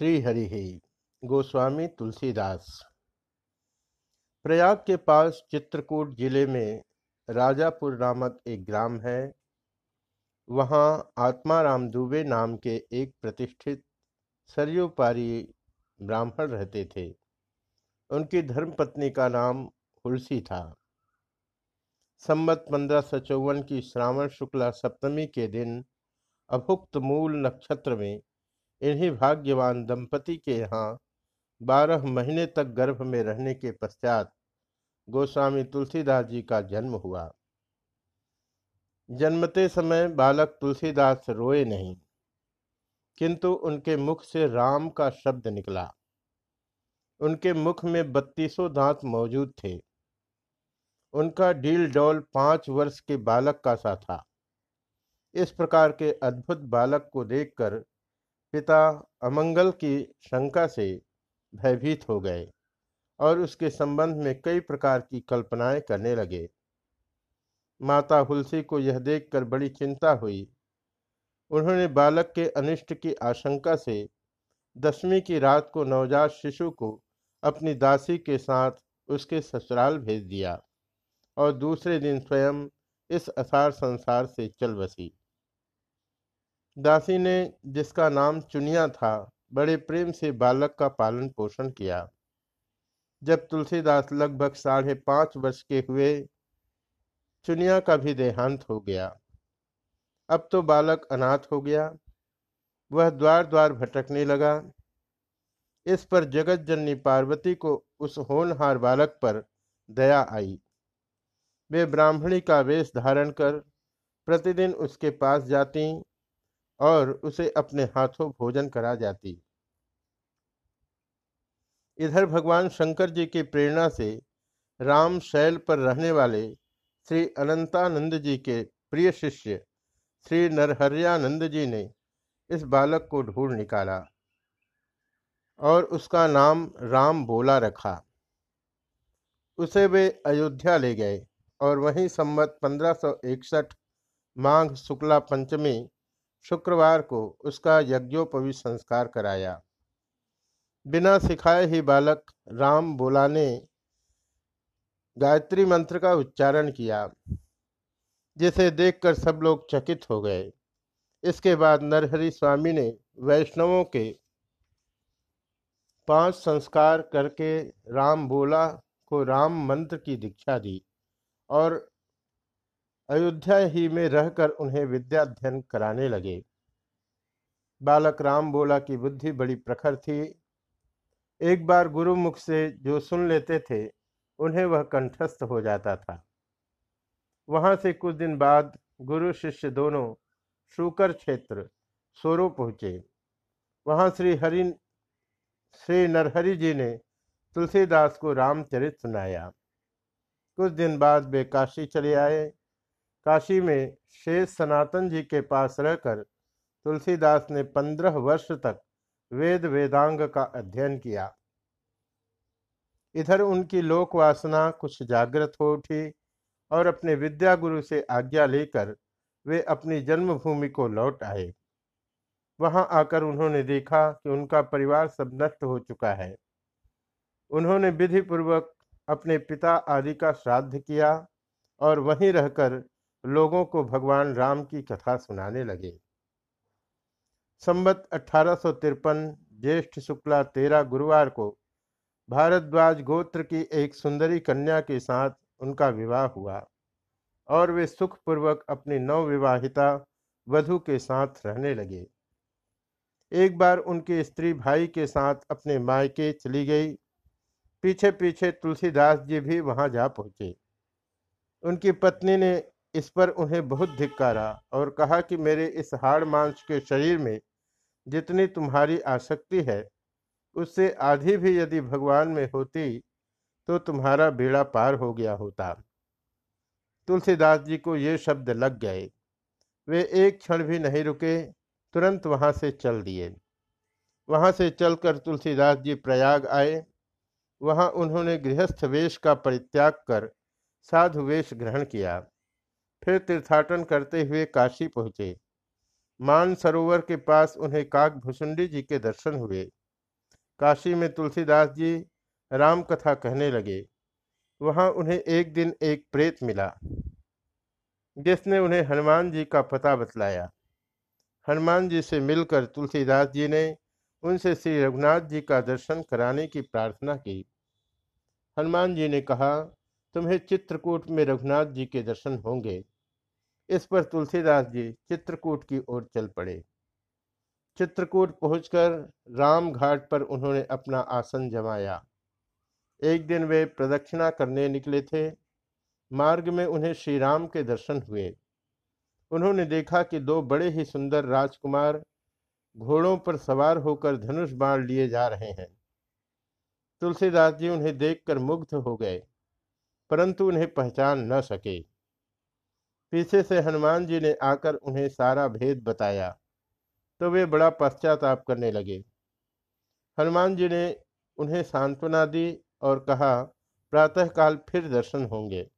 श्री हरि गोस्वामी तुलसीदास। प्रयाग के पास चित्रकूट ज़िले में राजापुर नामक एक ग्राम है। वहाँ आत्माराम दुबे नाम के एक प्रतिष्ठित सरयोपारी ब्राह्मण रहते थे। उनकी धर्मपत्नी का नाम हुलसी था। संबत पंद्रह सौ चौवन की श्रावण शुक्ला सप्तमी के दिन अभुक्त मूल नक्षत्र में इन्हीं भाग्यवान दंपति के यहाँ बारह महीने तक गर्भ में रहने के पश्चात गोस्वामी तुलसीदास जी का जन्म हुआ। जन्मते समय बालक तुलसीदास रोए नहीं, किंतु उनके मुख से राम का शब्द निकला। उनके मुख में बत्तीसों दांत मौजूद थे। उनका डील डोल पाँच वर्ष के बालक का सा था। इस प्रकार के अद्भुत बालक को देखकर पिता अमंगल की शंका से भयभीत हो गए और उसके संबंध में कई प्रकार की कल्पनाएँ करने लगे। माता हुलसी को यह देखकर बड़ी चिंता हुई। उन्होंने बालक के अनिष्ट की आशंका से दसवीं की रात को नवजात शिशु को अपनी दासी के साथ उसके ससुराल भेज दिया और दूसरे दिन स्वयं इस असार संसार से चल बसी। दासी ने जिसका नाम चुनिया था, बड़े प्रेम से बालक का पालन पोषण किया। जब तुलसीदास लगभग साढ़े पाँच वर्ष के हुए, चुनिया का भी देहांत हो गया। अब तो बालक अनाथ हो गया। वह द्वार द्वार भटकने लगा। इस पर जगत जननी पार्वती को उस होनहार बालक पर दया आई। वे ब्राह्मणी का वेश धारण कर प्रतिदिन उसके पास जाती और उसे अपने हाथों भोजन करा जाती। इधर भगवान शंकर जी की प्रेरणा से राम शैल पर रहने वाले श्री अनंतानंद जी के प्रिय शिष्य श्री नरहरियानंद जी ने इस बालक को ढूंढ निकाला और उसका नाम राम बोला रखा। उसे वे अयोध्या ले गए और वहीं संवत पंद्रह माघ शुक्ला पंचमी शुक्रवार को उसका यज्ञोपवी संस्कार कराया। बिना सिखाए ही बालक राम बोला ने गायत्री मंत्र का उच्चारण किया, जिसे देखकर सब लोग चकित हो गए। इसके बाद नरहरि स्वामी ने वैष्णवों के पाँच संस्कार करके राम बोला को राम मंत्र की दीक्षा दी और अयोध्या ही में रहकर उन्हें विद्याध्ययन कराने लगे। बालक राम बोला की बुद्धि बड़ी प्रखर थी। एक बार गुरु मुख से जो सुन लेते थे, उन्हें वह कंठस्थ हो जाता था। वहाँ से कुछ दिन बाद गुरु शिष्य दोनों शुकर क्षेत्र, सोरो पहुँचे। वहाँ श्री हरि, श्री नरहरि जी ने तुलसीदास को रामचरित सुनाया। कुछ दिन बाद वे काशी चले आए। काशी में शेष सनातन जी के पास रहकर तुलसीदास ने पंद्रह वर्ष तक वेद वेदांग का अध्ययन किया। इधर उनकी लोक वासना कुछ जागृत हो उठी और अपने विद्या गुरु से आज्ञा लेकर वे अपनी जन्मभूमि को लौट आए। वहाँ आकर उन्होंने देखा कि उनका परिवार सब नष्ट हो चुका है। उन्होंने विधि पूर्वक अपने पिता आदि का श्राद्ध किया और वहीं रहकर लोगों को भगवान राम की कथा सुनाने लगे। संबत अठारह ज्येष्ठ शुक्ला तेरह गुरुवार को भारद्वाज गोत्र की एक सुंदरी कन्या के साथ उनका विवाह हुआ और वे सुखपूर्वक अपनी नवविवाहिता वधु के साथ रहने लगे। एक बार उनकी स्त्री भाई के साथ अपने मायके चली गई। पीछे पीछे तुलसीदास जी भी वहाँ जा पहुँचे। उनकी पत्नी ने इस पर उन्हें बहुत धिक्कारा और कहा कि मेरे इस हाड़ मांस के शरीर में जितनी तुम्हारी आसक्ति है, उससे आधी भी यदि भगवान में होती तो तुम्हारा बेड़ा पार हो गया होता। तुलसीदास जी को ये शब्द लग गए। वे एक क्षण भी नहीं रुके, तुरंत वहाँ से चल दिए। वहाँ से चलकर तुलसीदास जी प्रयाग आए। वहाँ उन्होंने गृहस्थ वेश का परित्याग कर साधु वेश ग्रहण किया। फिर तीर्थाटन करते हुए काशी पहुँचे। मान सरोवर के पास उन्हें काक भुसुंडी जी के दर्शन हुए। काशी में तुलसीदास जी राम कथा कहने लगे। वहाँ उन्हें एक दिन एक प्रेत मिला, जिसने उन्हें हनुमान जी का पता बतलाया। हनुमान जी से मिलकर तुलसीदास जी ने उनसे श्री रघुनाथ जी का दर्शन कराने की प्रार्थना की। हनुमान जी ने कहा, तुम्हें चित्रकूट में रघुनाथ जी के दर्शन होंगे। इस पर तुलसीदास जी चित्रकूट की ओर चल पड़े। चित्रकूट पहुंचकर राम घाट पर उन्होंने अपना आसन जमाया। एक दिन वे प्रदक्षिणा करने निकले थे। मार्ग में उन्हें श्री राम के दर्शन हुए। उन्होंने देखा कि दो बड़े ही सुंदर राजकुमार घोड़ों पर सवार होकर धनुष बाण लिए जा रहे हैं। तुलसीदास जी उन्हें देखकर मुग्ध हो गए, परंतु उन्हें पहचान न सके। पीछे से हनुमान जी ने आकर उन्हें सारा भेद बताया। तो वे बड़ा पश्चाताप करने लगे। हनुमान जी ने उन्हें सांत्वना दी और कहा, प्रातःकाल फिर दर्शन होंगे।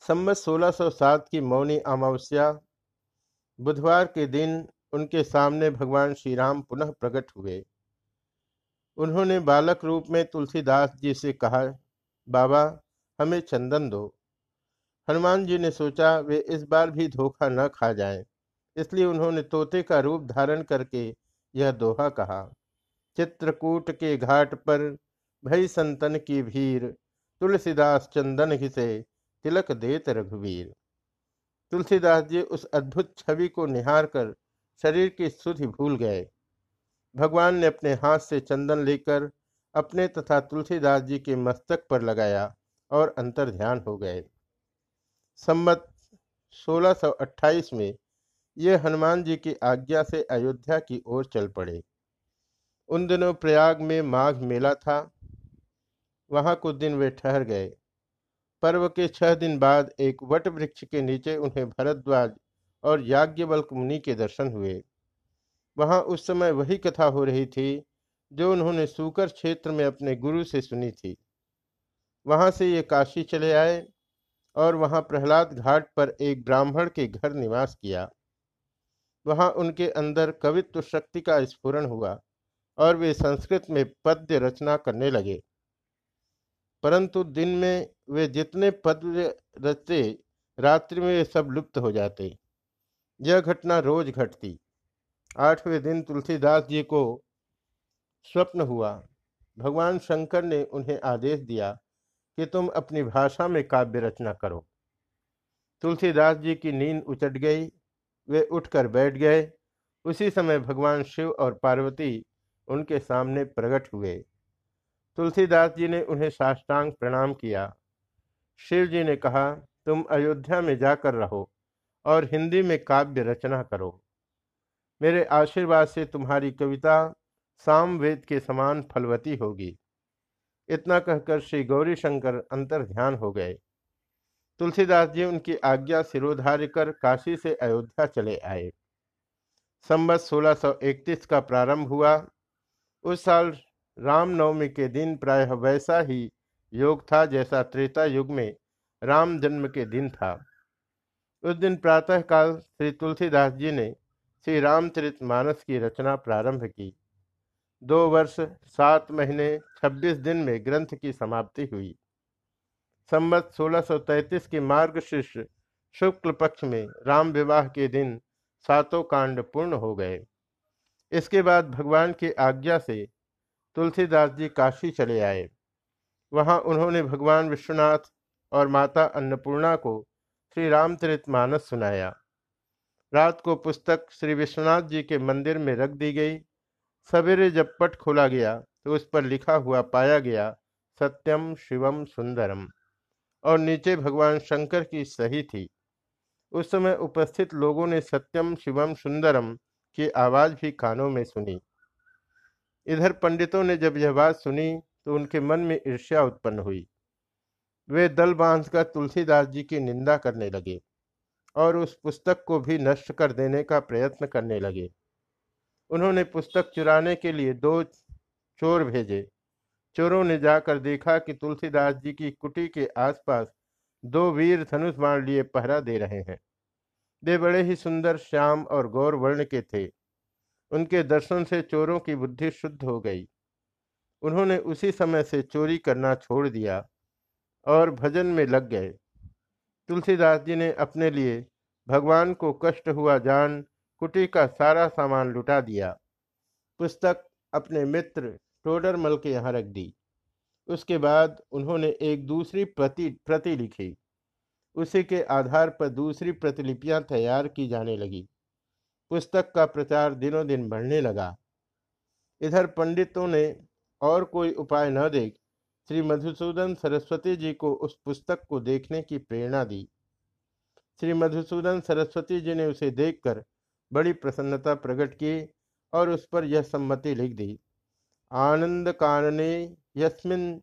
संबत 1607 की मौनी अमावस्या, बुधवार के दिन उनके सामने भगवान श्री राम पुनः प्रकट हुए। उन्होंने बालक रूप में तुलसीदास जी से कहा, बाबा, हमें चंदन दो। हनुमान जी ने सोचा वे इस बार भी धोखा न खा जाएँ, इसलिए उन्होंने तोते का रूप धारण करके यह दोहा कहा। चित्रकूट के घाट पर भई संतन की भीड़ तुलसीदास चंदन हिसे तिलक देत रघुवीर। तुलसीदास जी उस अद्भुत छवि को निहार कर शरीर की सुधि भूल गए। भगवान ने अपने हाथ से चंदन लेकर अपने तथा तुलसीदास जी के मस्तक पर लगाया और अंतर ध्यान हो गए। संबत 1628 में ये हनुमान जी की आज्ञा से अयोध्या की ओर चल पड़े। उन दिनों प्रयाग में माघ मेला था। वहाँ कुछ दिन वे ठहर गए। पर्व के छह दिन बाद एक वट वृक्ष के नीचे उन्हें भरद्वाज और याज्ञवल्क मुनि के दर्शन हुए। वहाँ उस समय वही कथा हो रही थी जो उन्होंने सूकर क्षेत्र में अपने गुरु से सुनी थी। वहाँ से ये काशी चले आए। और वहाँ प्रहलाद घाट पर एक ब्राह्मण के घर निवास किया। वहाँ उनके अंदर कवित्व शक्ति का स्फुरन हुआ और वे संस्कृत में पद्य रचना करने लगे। परंतु दिन में वे जितने पद्य रचते रात्रि में वे सब लुप्त हो जाते। यह घटना रोज घटती। आठवें दिन तुलसीदास जी को स्वप्न हुआ। भगवान शंकर ने उन्हें आदेश दिया कि तुम अपनी भाषा में काव्य रचना करो। तुलसीदास जी की नींद उचट गई, वे उठकर बैठ गए। उसी समय भगवान शिव और पार्वती उनके सामने प्रकट हुए। तुलसीदास जी ने उन्हें साष्टांग प्रणाम किया। शिव जी ने कहा, तुम अयोध्या में जाकर रहो और हिंदी में काव्य रचना करो। मेरे आशीर्वाद से तुम्हारी कविता सामवेद के समान फलवती होगी। इतना कहकर श्री गौरी शंकर अंतर ध्यान हो गए। तुलसीदास जी उनकी आज्ञा सिरोधार्य कर काशी से अयोध्या चले आए। संबत 1631 का प्रारंभ हुआ। उस साल रामनवमी के दिन प्रायः वैसा ही योग था जैसा त्रेता युग में राम जन्म के दिन था। उस दिन प्रातःकाल श्री तुलसीदास जी ने श्री रामचरित मानस की रचना प्रारंभ की। दो वर्ष, सात महीने, छब्बीस दिन में ग्रंथ की समाप्ति हुई। संबत 1633 के मार्गशीर्ष शुक्ल पक्ष में राम विवाह के दिन सातों कांड पूर्ण हो गए। इसके बाद भगवान की आज्ञा से तुलसीदास जी काशी चले आए। वहाँ उन्होंने भगवान विश्वनाथ और माता अन्नपूर्णा को श्री रामचरित मानस सुनाया। रात को पुस्तक श्री विश्वनाथ जी के मंदिर में रख दी गई। सवेरे जब पट खोला गया तो उस पर लिखा हुआ पाया गया, सत्यम शिवम सुंदरम। और नीचे भगवान शंकर की सही थी। उस समय उपस्थित लोगों ने सत्यम शिवम सुंदरम की आवाज़ भी कानों में सुनी। इधर पंडितों ने जब यह बात सुनी तो उनके मन में ईर्ष्या उत्पन्न हुई। वे दल बांधकर तुलसीदास जी की निंदा करने लगे और उस पुस्तक को भी नष्ट कर देने का प्रयत्न करने लगे। उन्होंने पुस्तक चुराने के लिए दो चोर भेजे। चोरों ने जाकर देखा कि तुलसीदास जी की कुटी के आसपास दो वीर धनुष बाण लिए पहरा दे रहे हैं। वे बड़े ही सुंदर, श्याम और गौर वर्ण के थे। उनके दर्शन से चोरों की बुद्धि शुद्ध हो गई। उन्होंने उसी समय से चोरी करना छोड़ दिया और भजन में लग गए। तुलसीदास जी ने अपने लिए भगवान को कष्ट हुआ जान कुटी का सारा सामान लुटा दिया। पुस्तक अपने मित्र टोडरमल के यहाँ रख दी। उसके बाद उन्होंने एक दूसरी प्रति प्रति लिखी। उसी के आधार पर दूसरी प्रतिलिपियाँ तैयार की जाने लगी। पुस्तक का प्रचार दिनों दिन बढ़ने लगा। इधर पंडितों ने और कोई उपाय न देख श्री मधुसूदन सरस्वती जी को उस पुस्तक को देखने की प्रेरणा दी। श्री मधुसूदन सरस्वती जी ने उसे देखकर बड़ी प्रसन्नता प्रकट की और उस पर यह सम्मति लिख दी। आनंद कानने यस्मिन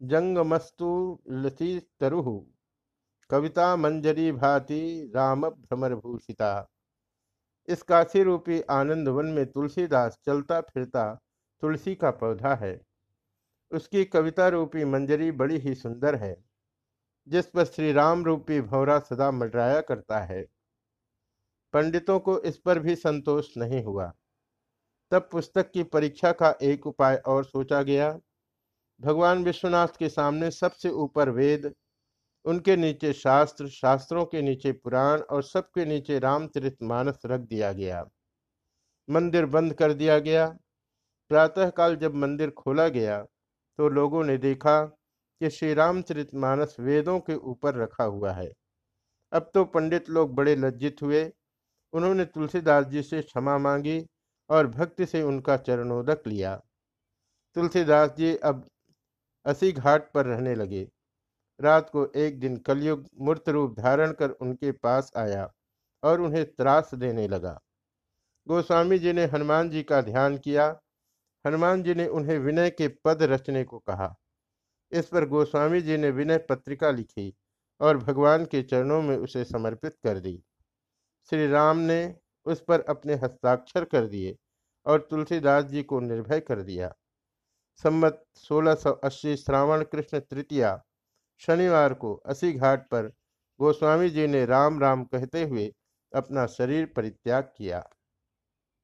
जंगमस्तु लसी तरु कविता मंजरी भाति राम भ्रमर भूषिता इस काशी रूपी आनंद वन में तुलसीदास चलता फिरता तुलसी का पौधा है। उसकी कविता रूपी मंजरी बड़ी ही सुंदर है, जिस पर श्री राम रूपी भौरा सदा मंडराया करता है। पंडितों को इस पर भी संतोष नहीं हुआ। तब पुस्तक की परीक्षा का एक उपाय और सोचा गया। भगवान विश्वनाथ के सामने सबसे ऊपर वेद, उनके नीचे शास्त्र, शास्त्रों के नीचे पुराण और सबके नीचे रामचरित मानस रख दिया गया। मंदिर बंद कर दिया गया। प्रातःकाल जब मंदिर खोला गया तो लोगों ने देखा कि श्री रामचरित मानस वेदों के ऊपर रखा हुआ है। अब तो पंडित लोग बड़े लज्जित हुए उन्होंने तुलसीदास जी से क्षमा मांगी और भक्ति से उनका चरणोदक लिया। तुलसीदास जी अब असी घाट पर रहने लगे। रात को एक दिन कलयुग मूर्त रूप धारण कर उनके पास आया और उन्हें त्रास देने लगा। गोस्वामी जी ने हनुमान जी का ध्यान किया। हनुमान जी ने उन्हें विनय के पद रचने को कहा। इस पर गोस्वामी जी ने विनय पत्रिका लिखी और भगवान के चरणों में उसे समर्पित कर दी। श्री राम ने उस पर अपने हस्ताक्षर कर दिए और तुलसीदास जी को निर्भय कर दिया। सम्मत 1680 श्रावण कृष्ण तृतीया, शनिवार को असी घाट पर गोस्वामी जी ने राम राम कहते हुए अपना शरीर परित्याग किया।